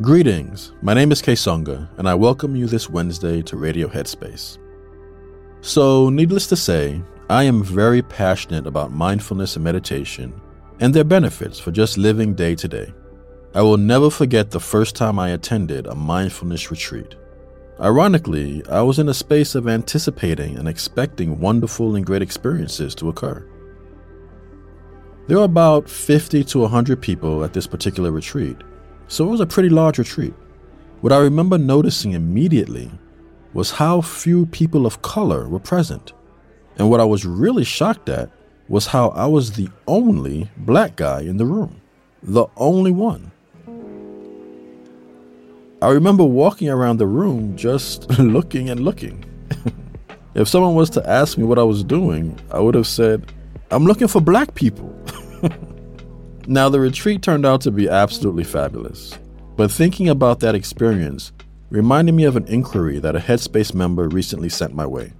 Greetings, my name is Songa, and I welcome you this Wednesday to Radio Headspace. So, needless to say, I am very passionate about mindfulness and meditation and their benefits for just living day to day. I will never forget the first time I attended a mindfulness retreat. Ironically, I was in a space of anticipating and expecting wonderful and great experiences to occur. There were about 50 to 100 people at this particular retreat, so it was a pretty large retreat. What I remember noticing immediately was how few people of color were present. And what I was really shocked at was how I was the only black guy in the room. The only one. I remember walking around the room just looking and looking. if someone was to ask me what I was doing, I would have said, I'm looking for black people. now, the retreat turned out to be absolutely fabulous. But thinking about that experience reminded me of an inquiry that a Headspace member recently sent my way.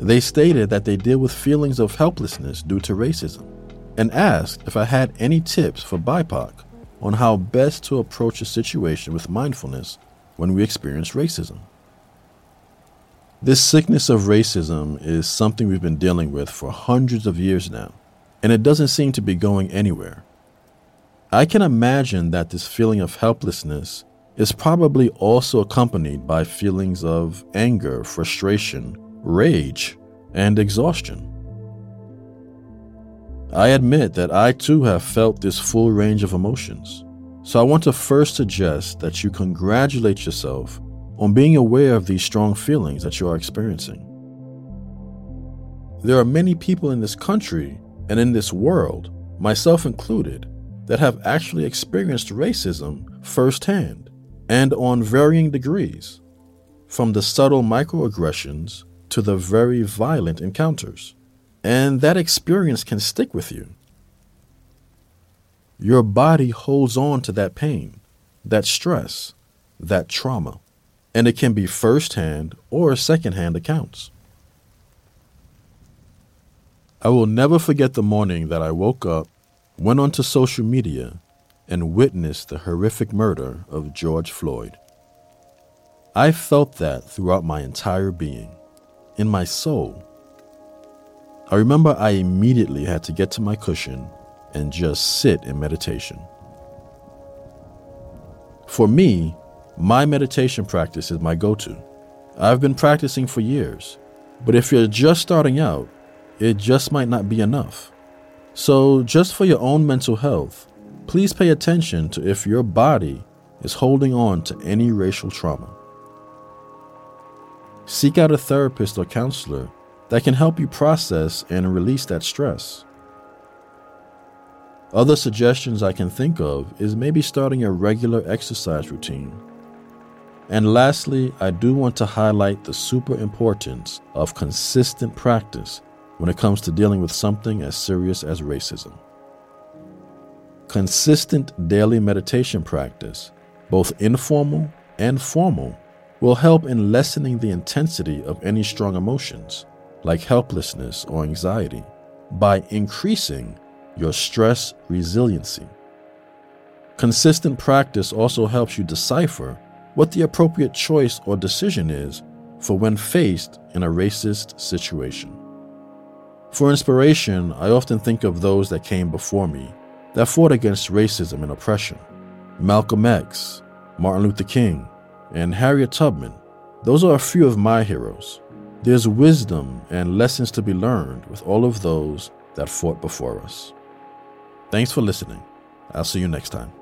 They stated that they deal with feelings of helplessness due to racism and asked if I had any tips for BIPOC on how best to approach a situation with mindfulness when we experience racism. This sickness of racism is something we've been dealing with for hundreds of years now, and it doesn't seem to be going anywhere. I can imagine that this feeling of helplessness is probably also accompanied by feelings of anger, frustration, rage, and exhaustion. I admit that I too have felt this full range of emotions, so I want to first suggest that you congratulate yourself on being aware of these strong feelings that you are experiencing. There are many people in this country and in this world, myself included, that have actually experienced racism firsthand and on varying degrees, from the subtle microaggressions to the very violent encounters. And that experience can stick with you. Your body holds on to that pain, that stress, that trauma, and it can be firsthand or secondhand accounts. I will never forget the morning that I woke up, went onto social media, and witnessed the horrific murder of George Floyd. I felt that throughout my entire being in my soul. I remember I immediately had to get to my cushion and just sit in meditation. For me, my meditation practice is my go to. I've been practicing for years, but if you're just starting out, it just might not be enough. So, just for your own mental health, please pay attention to if your body is holding on to any racial trauma. Seek out a therapist or counselor that can help you process and release that stress. Other suggestions I can think of is maybe starting a regular exercise routine. And lastly, I do want to highlight the super importance of consistent practice when it comes to dealing with something as serious as racism. Consistent daily meditation practice, both informal and formal, will help in lessening the intensity of any strong emotions, like helplessness or anxiety, by increasing your stress resiliency. Consistent practice also helps you decipher what the appropriate choice or decision is for when faced in a racist situation. For inspiration, I often think of those that came before me that fought against racism and oppression Malcolm X, Martin Luther King, and Harriet Tubman. Those are a few of my heroes. There's wisdom and lessons to be learned with all of those that fought before us. Thanks for listening. I'll see you next time.